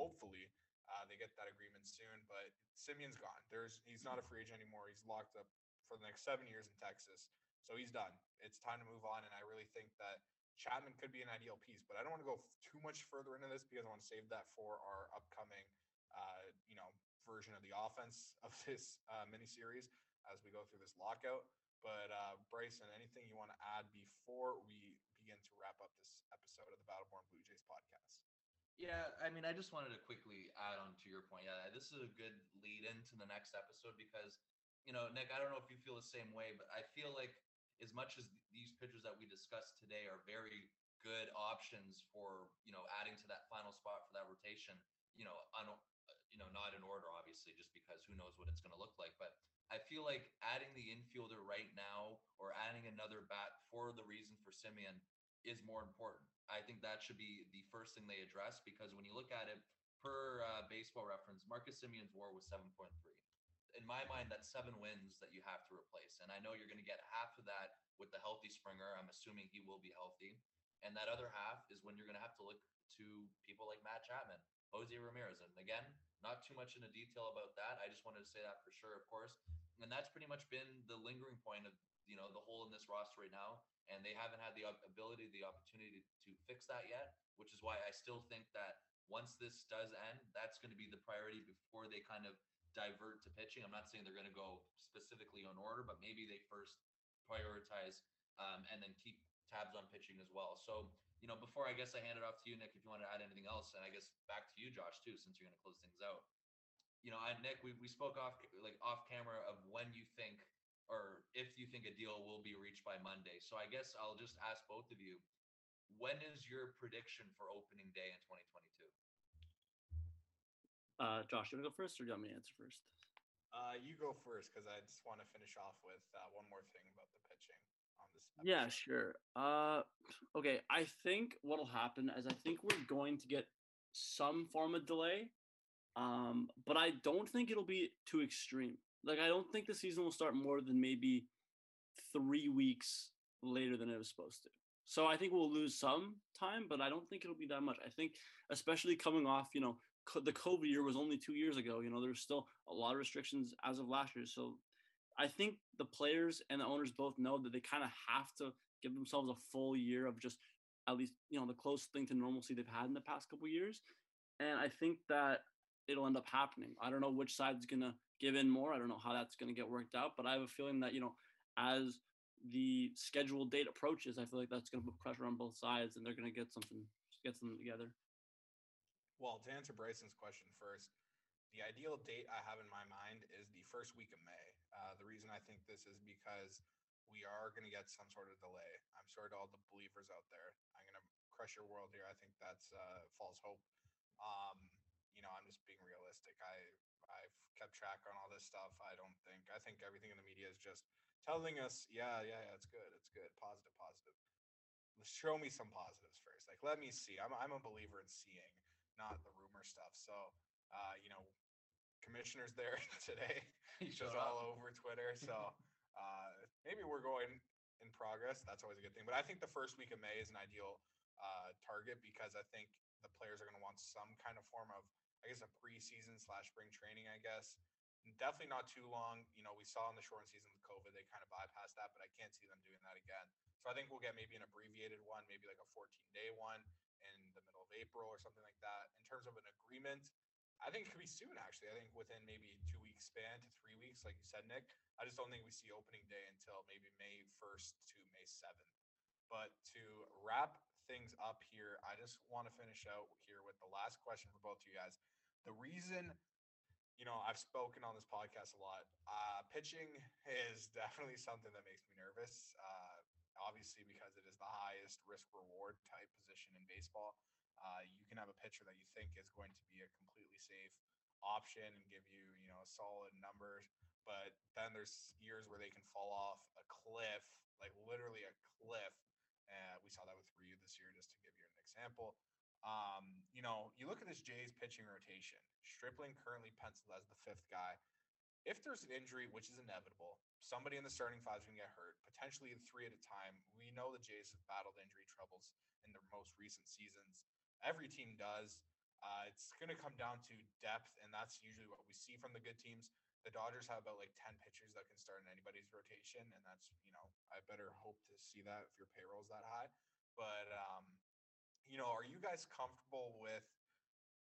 Hopefully, uh, they get that agreement soon. But Semien's gone. There's he's not a free agent anymore. He's locked up for the next seven years in Texas. So he's done. It's time to move on, and I really think that Chapman could be an ideal piece, but I don't want to go too much further into this because I want to save that for our upcoming, uh, you know, version of the offense of this uh, mini series as we go through this lockout. But uh, Bryson, anything you want to add before we begin to wrap up this episode of the Battleborn Blue Jays podcast? Yeah, I mean, I just wanted to quickly add on to your point. Yeah, this is a good lead into the next episode because, you know, Nick, I don't know if you feel the same way, but I feel like as much as these pitchers that we discussed today are very good options for you know adding to that final spot for that rotation you know on you know not in order obviously just because who knows what it's going to look like but i feel like adding the infielder right now or adding another bat for the reason for Semien is more important. I think that should be the first thing they address because when you look at it per uh, baseball reference Marcus Semien's war was 7.3 in my mind, that's seven wins that you have to replace. And I know you're going to get half of that with the healthy Springer. I'm assuming he will be healthy. And that other half is when you're going to have to look to people like Matt Chapman, Jose Ramirez. And again, not too much into detail about that. I just wanted to say that for sure, of course. And that's pretty much been the lingering point of, you know, the hole in this roster right now. And they haven't had the ability, the opportunity to fix that yet, which is why I still think that once this does end, that's going to be the priority before they kind of divert to pitching. I'm not saying they're going to go specifically on order, but maybe they first prioritize um, and then keep tabs on pitching as well. So, you know, before I guess I hand it off to you, Nick, if you want to add anything else, and I guess back to you, Josh, too, since you're going to close things out. You know, I, Nick, we, we spoke off like off camera of when you think or if you think a deal will be reached by Monday. So I guess I'll just ask both of you, when is your prediction for opening day in 2022? Uh, Josh, you want to go first, or do you want me to answer first? Uh, you go first because I just want to finish off with uh, one more thing about the pitching on this. Episode. Yeah, sure. Uh, okay, I think what'll happen is I think we're going to get some form of delay, um, but I don't think it'll be too extreme. Like, I don't think the season will start more than maybe three weeks later than it was supposed to. So I think we'll lose some time, but I don't think it'll be that much. I think, especially coming off, you know, the COVID year was only two years ago. You know, there's still a lot of restrictions as of last year. So I think the players and the owners both know that they kind of have to give themselves a full year of just at least, you know, the closest thing to normalcy they've had in the past couple years. And I think that it'll end up happening. I don't know which side's gonna give in more. I don't know how that's gonna get worked out, but I have a feeling that you know, as the scheduled date approaches, I feel like that's gonna put pressure on both sides, and they're gonna get something get something together. Well, to answer Bryson's question first, the ideal date I have in my mind is the first week of May. Uh, the reason I think this is because we are going to get some sort of delay. I'm sorry to all the believers out there. I'm going to crush your world here. I think that's uh, false hope. Um, you know, I'm just being realistic. I I've kept track on all this stuff. I don't think I think everything in the media is just telling us, yeah, yeah, yeah, it's good, it's good, positive, positive. Show me some positives first. Like, let me see. I'm I'm a believer in seeing, not the rumor stuff. So, uh, you know, commissioners there today, He just all over Twitter. So uh, maybe we're going in progress. That's always a good thing. But I think the first week of May is an ideal uh, target because I think the players are going to want some kind of form of, I guess, a preseason slash spring training. I guess definitely not too long. You know, we saw in the shortened season with COVID, they kind of bypassed that, but I can't see them doing that again. So I think we'll get maybe an abbreviated one, maybe like a 14 day one in the middle of April or something like that. In terms of an agreement, I think it could be soon, actually. I think within maybe two weeks span to three weeks, like you said, Nick. I just don't think we see opening day until maybe May 1st to May 7th. But to wrap things up here, I just want to finish out here with the last question for both of you guys. The reason, you know, I've spoken on this podcast a lot. Uh, pitching is definitely something that makes me nervous. Uh, obviously, because it is the highest risk reward type position in baseball. Uh, you can have a pitcher that you think is going to be a completely safe option and give you, you know, solid numbers, but then there's years where they can fall off a cliff, like literally a cliff. Uh, we saw that with Ryu this year, just to give you an example. Um, you know, you look at this Jays pitching rotation. Stripling currently penciled as the fifth guy. If there's an injury, which is inevitable, somebody in the starting five is going to get hurt, potentially three at a time. We know the Jays have battled injury troubles in their most recent seasons. Every team does. Uh, it's going to come down to depth, and that's usually what we see from the good teams. The Dodgers have about like 10 pitchers that can start in anybody's rotation, and that's, you know, I better hope to see that if your payroll's that high. But, um, you know, are you guys comfortable with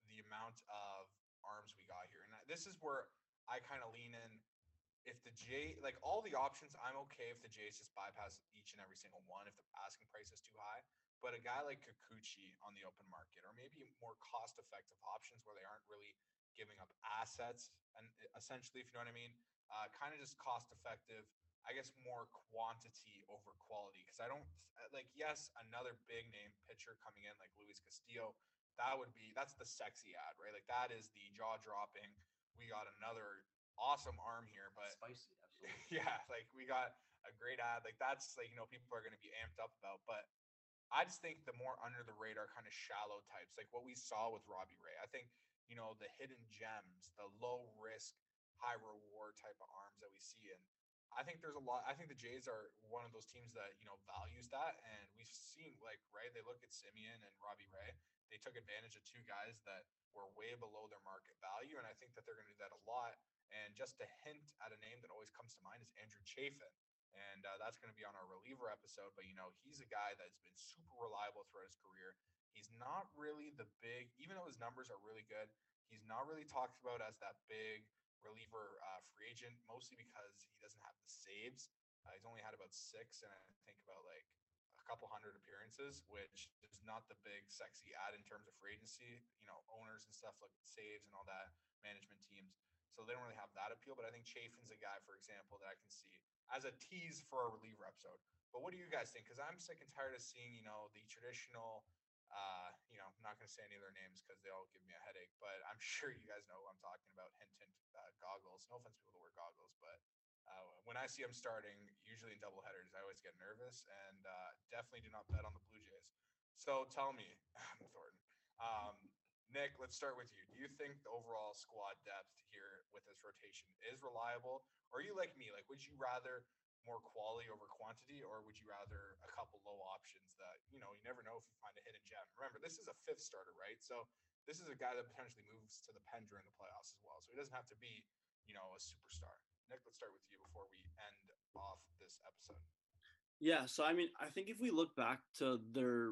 the amount of arms we got here? And this is where I kind of lean in. If the J, like all the options, I'm okay if the Jays just bypass each and every single one if the asking price is too high. But a guy like Kikuchi on the open market, or maybe more cost effective options where they aren't really giving up assets and essentially, if you know what I mean, uh, kind of just cost effective. I guess more quantity over quality because I don't uh, like. Yes, another big name pitcher coming in like Luis Castillo. That would be that's the sexy ad, right? Like that is the jaw dropping. We got another awesome arm here, but spicy, absolutely. yeah, like we got a great ad. Like that's like you know people are going to be amped up about. But I just think the more under the radar kind of shallow types, like what we saw with Robbie Ray. I think you know the hidden gems, the low risk, high reward type of arms that we see, and I think there's a lot. I think the Jays are one of those teams that you know values that, and we've seen like right. They look at Semien and Robbie Ray. They took advantage of two guys that were way below their market value, and I think that they're going to do that a lot. And just to hint at a name that always comes to mind is Andrew Chafin. And uh, that's going to be on our reliever episode. But, you know, he's a guy that's been super reliable throughout his career. He's not really the big, even though his numbers are really good, he's not really talked about as that big reliever uh, free agent, mostly because he doesn't have the saves. Uh, he's only had about six, and I think about like couple hundred appearances, which is not the big sexy ad in terms of free agency. You know, owners and stuff like saves and all that, management teams. So they don't really have that appeal. But I think Chafin's a guy, for example, that I can see as a tease for a reliever episode. But what do you guys think? Because I'm sick and tired of seeing, you know, the traditional, uh, you know, I'm not going to say any of their names because they all give me a headache, but I'm sure you guys know who I'm talking about. Hint, hint, uh, goggles. No offense, people that wear goggles, but uh, when I see them starting, usually in double headers, I always get nervous and uh, definitely do not bet on the Blue Jays. So tell me, Thornton, um, Nick, let's start with you. Do you think the overall squad depth here with this rotation is reliable? Or are you like me? Like, would you rather more quality over quantity, or would you rather a couple low options that, you know, you never know if you find a hidden gem? Remember, this is a fifth starter, right? So this is a guy that potentially moves to the pen during the playoffs as well. So he doesn't have to be, you know, a superstar. Nick, let's start with you before we end off this episode. Yeah, so I mean, I think if we look back to their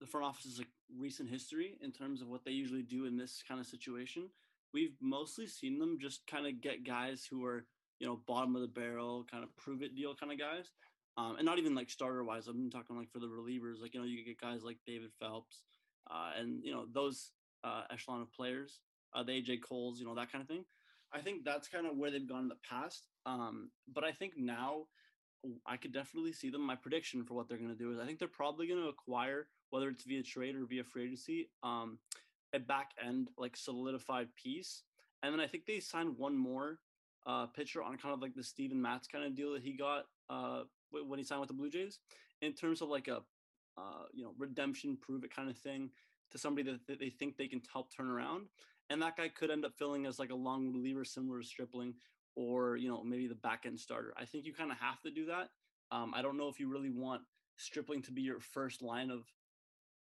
the front office's like recent history in terms of what they usually do in this kind of situation, we've mostly seen them just kind of get guys who are you know bottom of the barrel, kind of prove it deal kind of guys, um, and not even like starter wise. I'm talking like for the relievers, like you know you get guys like David Phelps, uh, and you know those uh, echelon of players, uh, the AJ Coles, you know that kind of thing. I think that's kind of where they've gone in the past. Um, but I think now I could definitely see them. My prediction for what they're going to do is I think they're probably going to acquire, whether it's via trade or via free agency, um, a back end like solidified piece. And then I think they signed one more uh, pitcher on kind of like the Steven Matz kind of deal that he got uh, when he signed with the Blue Jays, in terms of like a uh, you know redemption prove it kind of thing to somebody that, that they think they can help turn around. And that guy could end up filling as like a long reliever similar to Stripling, or you know maybe the back end starter. I think you kind of have to do that. Um, I don't know if you really want Stripling to be your first line of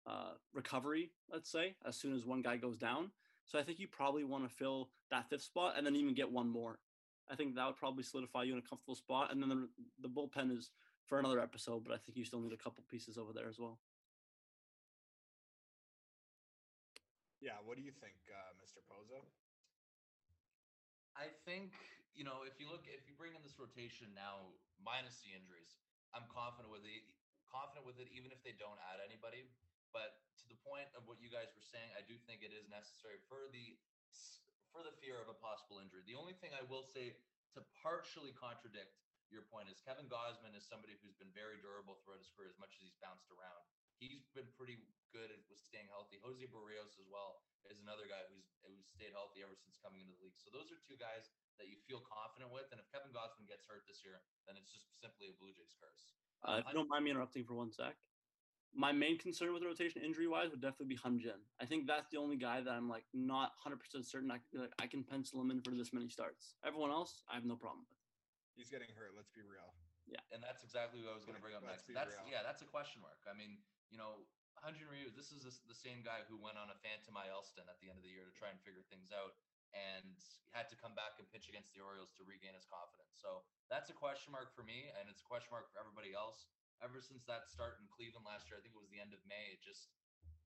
uh, recovery, let's say, as soon as one guy goes down. So I think you probably want to fill that fifth spot and then even get one more. I think that would probably solidify you in a comfortable spot. And then the, the bullpen is for another episode, but I think you still need a couple pieces over there as well. Yeah, what do you think, uh, Mr. Pozo? I think you know if you look if you bring in this rotation now minus the injuries, I'm confident with it. Confident with it, even if they don't add anybody. But to the point of what you guys were saying, I do think it is necessary for the for the fear of a possible injury. The only thing I will say to partially contradict your point is Kevin Gausman is somebody who's been very durable throughout his career, as much as he's bounced around. He's been pretty good at with staying healthy. Jose Berrios as well is another guy who's who's stayed healthy ever since coming into the league. So those are two guys that you feel confident with. And if Kevin Gausman gets hurt this year, then it's just simply a Blue Jays curse. Uh, if you don't mind me interrupting for one sec, my main concern with the rotation injury wise would definitely be Hyun-Jin. I think that's the only guy that I'm like not 100% certain I can, be like, I can pencil him in for this many starts. Everyone else, I have no problem with. He's getting hurt. Let's be real. Yeah. And that's exactly what I was going to bring up Let's next. be That's real. yeah, that's a question mark. I mean, you know, Hyun-Jin Ryu, this is the- same guy who went on a phantom IL stint at the end of the year to try and figure things out and had to come back and pitch against the Orioles to regain his confidence. So that's a question mark for me, and it's a question mark for everybody else. Ever since that start in Cleveland last year, I think it was the end of May. It just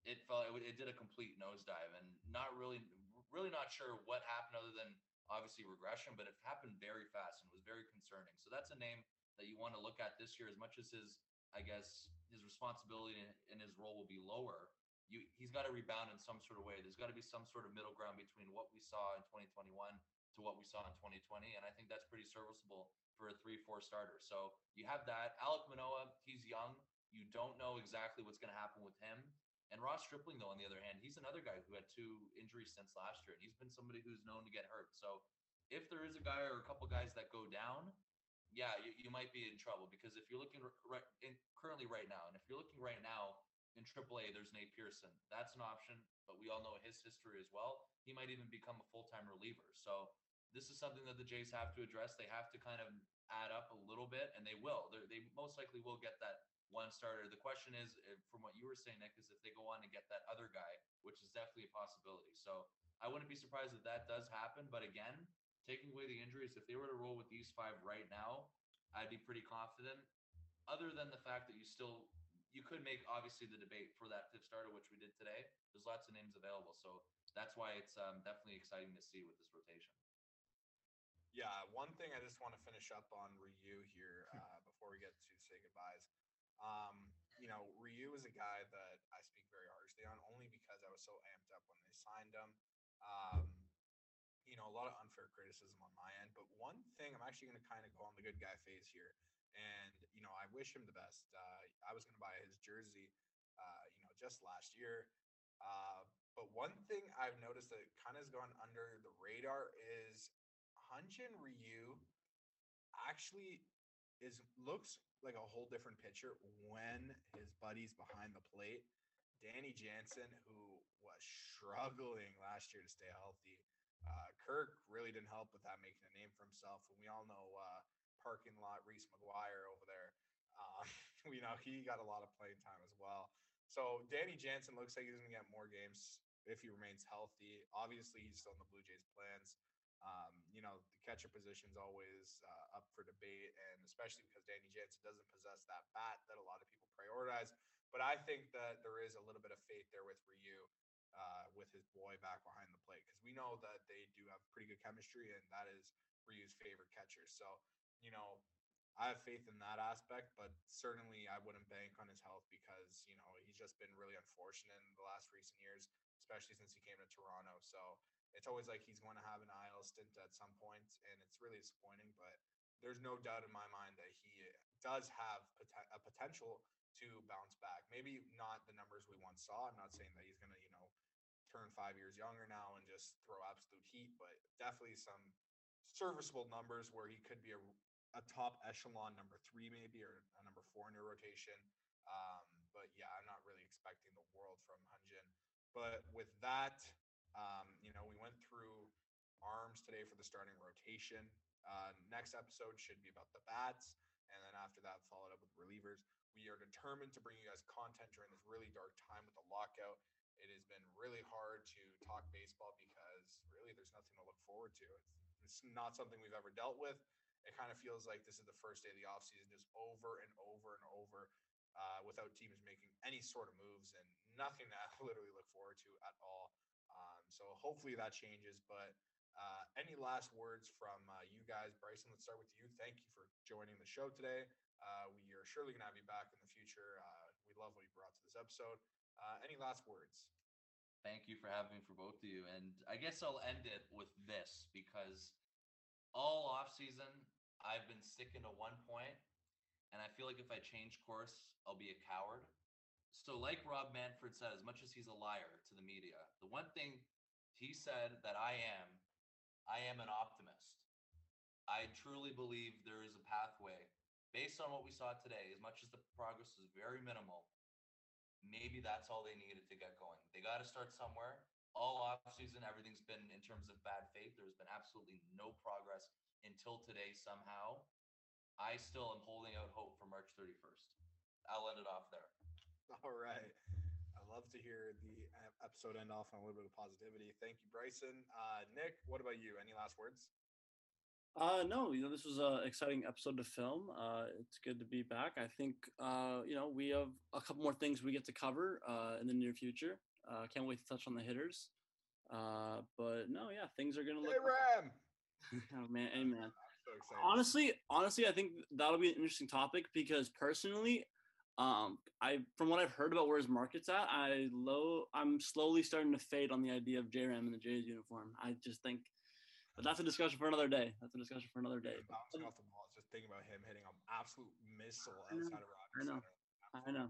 it felt it, it did a complete nosedive, and not really, really not sure what happened other than obviously regression, but it happened very fast and was very concerning. So that's a name that you want to look at this year, as much as his, I guess, his responsibility in his role will be lower. You, he's got to rebound in some sort of way. There's got to be some sort of middle ground between what we saw in 2021 to what we saw in 2020, and I think that's pretty serviceable for a three-four starter. So you have that. Alek Manoah, he's young. You don't know exactly what's going to happen with him. And Ross Stripling, though, on the other hand, he's another guy who had two injuries since last year, and he's been somebody who's known to get hurt. So if there is a guy or a couple guys that go down, yeah, you, you might be in trouble because if you're looking right in, currently right now, and if you're looking right now in AAA, there's Nate Pearson. That's an option, but we all know his history as well. He might even become a full-time reliever. So this is something that the Jays have to address. They have to kind of add up a little bit, and they will. They're, they most likely will get that one starter. The question is, from what you were saying, Nick, is if they go on and get that other guy, which is definitely a possibility. So I wouldn't be surprised if that does happen. But again, taking away the injuries, if they were to roll with these five right now, I'd be pretty confident. Other than the fact that you still you could make obviously the debate for that fifth starter, which we did today. There's lots of names available, so that's why it's um, definitely exciting to see with this rotation. Yeah, one thing I just want to finish up on Ryu here uh, before we get to say goodbyes. Um, you know, Ryu is a guy that I speak very harshly on only because I was so amped up when they signed him. Um, you know, a lot of unfair criticism on my end, but one thing I'm actually going to kind of go on the good guy phase here, and you know, I wish him the best. Uh, I was going to buy his jersey, uh, you know, just last year. Uh, but one thing I've noticed that kind of has gone under the radar is Hyun-Jin Ryu actually is looks like a whole different picture when his buddies behind the plate. Danny Jansen, who was struggling last year to stay healthy. Uh, Kirk really didn't help with that making a name for himself. And we all know uh, parking lot Reese McGuire over there. Uh, you know, he got a lot of playing time as well. So Danny Jansen looks like he's going to get more games if he remains healthy. Obviously, he's still in the Blue Jays' plans. Um, you know, the catcher position is always uh, up for debate, and especially because Danny Jansen doesn't possess that bat that a lot of people prioritize. But I think that there is a little bit of faith there with Ryu. Uh, with his boy back behind the plate because we know that they do have pretty good chemistry and that is Ryu's favorite catcher. So, you know, I have faith in that aspect, but certainly I wouldn't bank on his health because, you know, he's just been really unfortunate in the last recent years, especially since he came to Toronto. So it's always like he's going to have an IL stint at some point, and it's really disappointing. But there's no doubt in my mind that he does have a potential to bounce back. Maybe not the numbers we once saw. I'm not saying that he's going to, you turn five years younger now and just throw absolute heat, but definitely some serviceable numbers where he could be a, a top echelon number three, maybe, or a number four in your rotation. Um, but yeah, I'm not really expecting the world from Hyun-Jin. But with that, um, you know, we went through arms today for the starting rotation. Uh, next episode should be about the bats. And then after that, followed up with relievers. We are determined to bring you guys content during this really dark time with the lockout. It has been really hard to talk baseball because really there's nothing to look forward to. It's, it's not something we've ever dealt with. It kind of feels like this is the first day of the offseason, just over and over and over uh, without teams making any sort of moves and nothing to literally look forward to at all. Um, so hopefully that changes. But uh, any last words from uh, you guys? Bryson, let's start with you. Thank you for joining the show today. Uh, we are surely going to have you back in the future. Uh, we love what you brought to this episode. Uh, any last words? Thank you for having me for both of you. And I guess I'll end it with this because all off season I've been sticking to one point, and I feel like if I change course, I'll be a coward. So, like Rob Manfred said, as much as he's a liar to the media, the one thing he said that I am, I am an optimist. I truly believe there is a pathway based on what we saw today. As much as the progress is very minimal, maybe that's all they needed to get going. They got to start somewhere. All off season, everything's been in terms of bad faith. There's been absolutely no progress until today. Somehow, I still am holding out hope for March 31st. I'll end it off there. All right. I love to hear the episode end off on a little bit of positivity. Thank you, Bryson. Uh, Nick, what about you? Any last words? Uh, no, you know, this was an exciting episode to film. Uh, it's good to be back. I think, uh, you know, we have a couple more things we get to cover uh, in the near future. Uh, can't wait to touch on the hitters. Uh, but no, yeah, things are gonna look. Hey, Ram! oh, man, amen. I'm so. Honestly, honestly, I think that'll be an interesting topic because personally, um, I from what I've heard about where his market's at, I low, I'm slowly starting to fade on the idea of J Ram in the Jays uniform. I just think, but that's a discussion for another day. That's a discussion for another day. But- bouncing off the ball. Just thinking about him hitting an absolute missile outside of Rogers I know, Center. I know.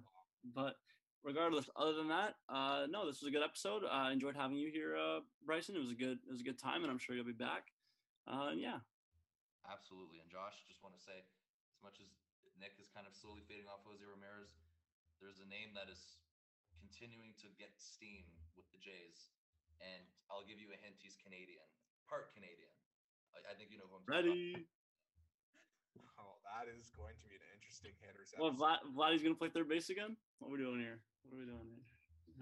but regardless, other than that, uh, no, this was a good episode. I enjoyed having you here, uh, Bryson. It was a good, it was a good time, and I'm sure you'll be back. Uh, and yeah, Absolutely. And Josh, just want to say, as much as Nick is kind of slowly fading off Jose Ramirez, there's a name that is continuing to get steam with the Jays. And I'll give you a hint, he's Canadian, part Canadian. I, I think you know who I'm talking about. ready. Oh, that is going to be an interesting hitters Well, episode. Vlad, Vladdy's gonna play third base again. What are we doing here? What are we doing here?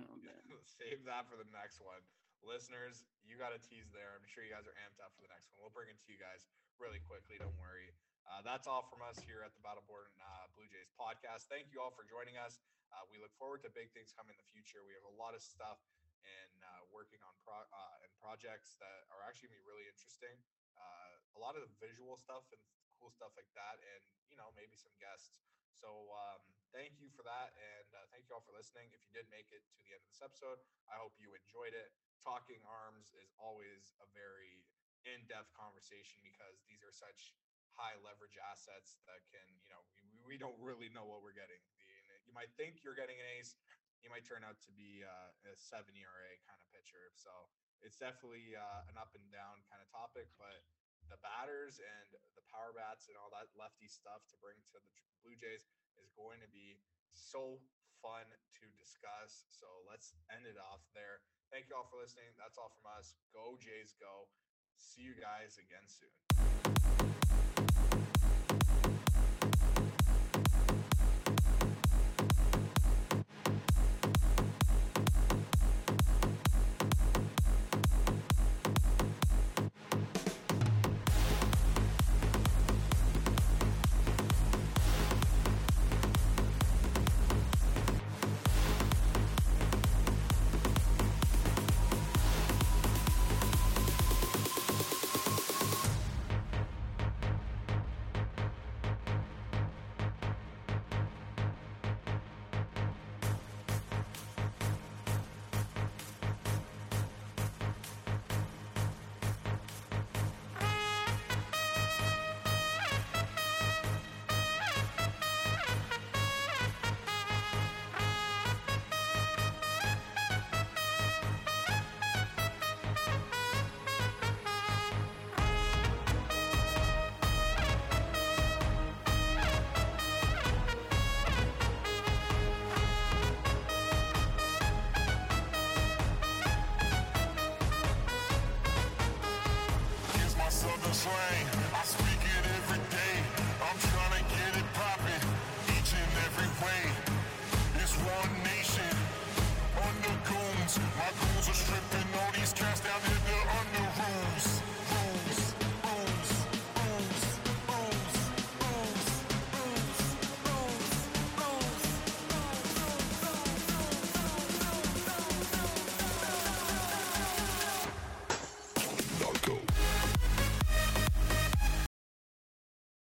Oh. Save that for the next one. Listeners, you got a tease there. I'm sure you guys are amped up for the next one. We'll bring it to you guys really quickly. Don't worry. Uh, that's all from us here at the Battleborn uh, Blue Jays podcast. Thank you all for joining us. Uh, we look forward to big things coming in the future. We have a lot of stuff and uh, working on pro- uh, and projects that are actually to be really interesting. Uh, a lot of the visual stuff and cool stuff like that, and you know maybe some guests. So um, thank you for that, and uh, thank you all for listening. If you did make it to the end of this episode, I hope you enjoyed it. Talking arms is always a very in-depth conversation because these are such high leverage assets that can, you know, we, we don't really know what we're getting. You might think you're getting an ace, he might turn out to be uh, a seven ERA kind of pitcher. So it's definitely uh, an up and down kind of topic, but the batters and the power bats and all that lefty stuff to bring to the Blue Jays is going to be so fun to discuss. So let's end it off there. Thank you all for listening. That's all from us. Go Jays, go. See you guys again soon.